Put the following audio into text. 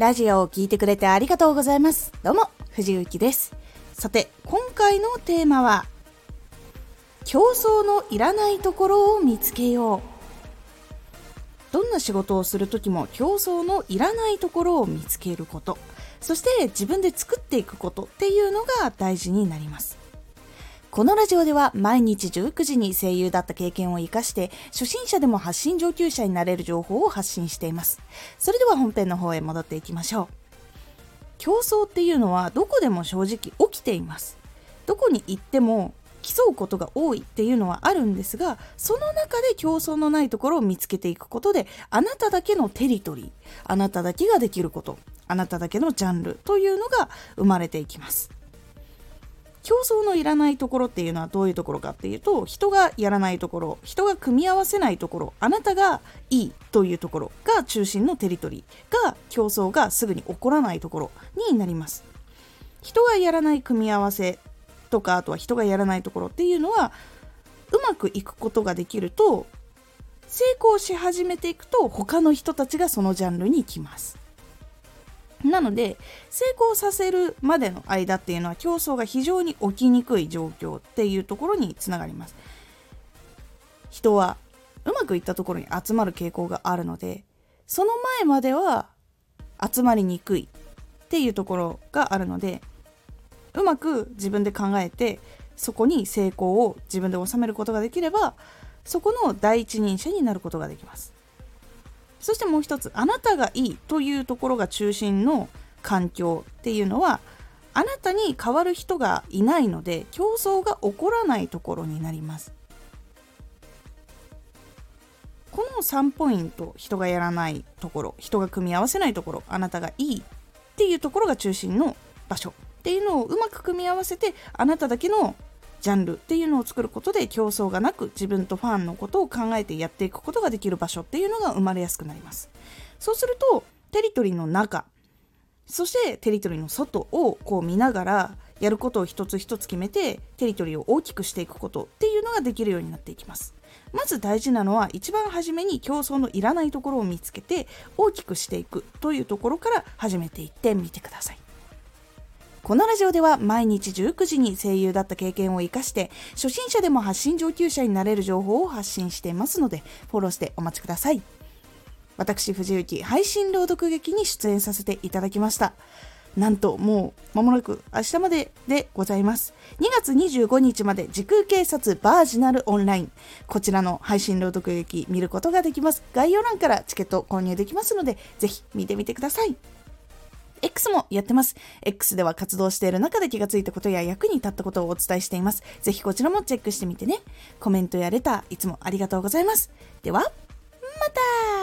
ラジオを聴いてくれてありがとうございます。どうも、藤幸です。さて、今回のテーマは、競争のいらないところを見つけよう。どんな仕事をするときも競争のいらないところを見つけること、そして自分で作っていくことっていうのが大事になります。このラジオでは毎日19時に声優だった経験を活かして初心者でも発信上級者になれる情報を発信しています。それでは本編の方へ戻っていきましょう。競争っていうのはどこでも正直起きています。どこに行っても競うことが多いっていうのはあるんですがその中で競争のないところを見つけていくことであなただけのテリトリーあなただけができることあなただけのジャンルというのが生まれていきます競争のいらないところっていうのはどういうところかっていうと人がやらないところ人が組み合わせないところあなたがいいというところが中心のテリトリーが競争がすぐに起こらないところになります。人がやらない組み合わせとかあとは人がやらないところっていうのはうまくいくことができると成功し始めていくと他の人たちがそのジャンルに行きます。なので成功させるまでの間っていうのは競争が非常に起きにくい状況っていうところにつながります。人はうまくいったところに集まる傾向があるのでその前までは集まりにくいっていうところがあるのでうまく自分で考えてそこに成功を自分で収めることができればそこの第一人者になることができます。そしてもう一つあなたがいいというところが中心の環境っていうのはあなたに代わる人がいないので競争が起こらないところになります。この3ポイント人がやらないところ人が組み合わせないところあなたがいいっていうところが中心の場所っていうのをうまく組み合わせてあなただけのジャンルっていうのを作ることで競争がなく自分とファンのことを考えてやっていくことができる場所っていうのが生まれやすくなります。そうするとテリトリーの中そしてテリトリーの外をこう見ながらやることを一つ一つ決めてテリトリーを大きくしていくことっていうのができるようになっていきます。まず大事なのは一番初めに競争のいらないところを見つけて大きくしていくというところから始めていってみてください。このラジオでは毎日19時に声優だった経験を活かして初心者でも発信上級者になれる情報を発信していますのでフォローしてお待ちください。私藤幸配信朗読劇に出演させていただきました。なんともう間もなく明日まででございます。2月25日まで時空警察バージナルオンライン。こちらの配信朗読劇見ることができます。概要欄からチケット購入できますのでぜひ見てみてください。X もやってます。X では活動している中で気がついたことや役に立ったことをお伝えしています。ぜひこちらもチェックしてみてね。コメントやレター、いつもありがとうございます。では、また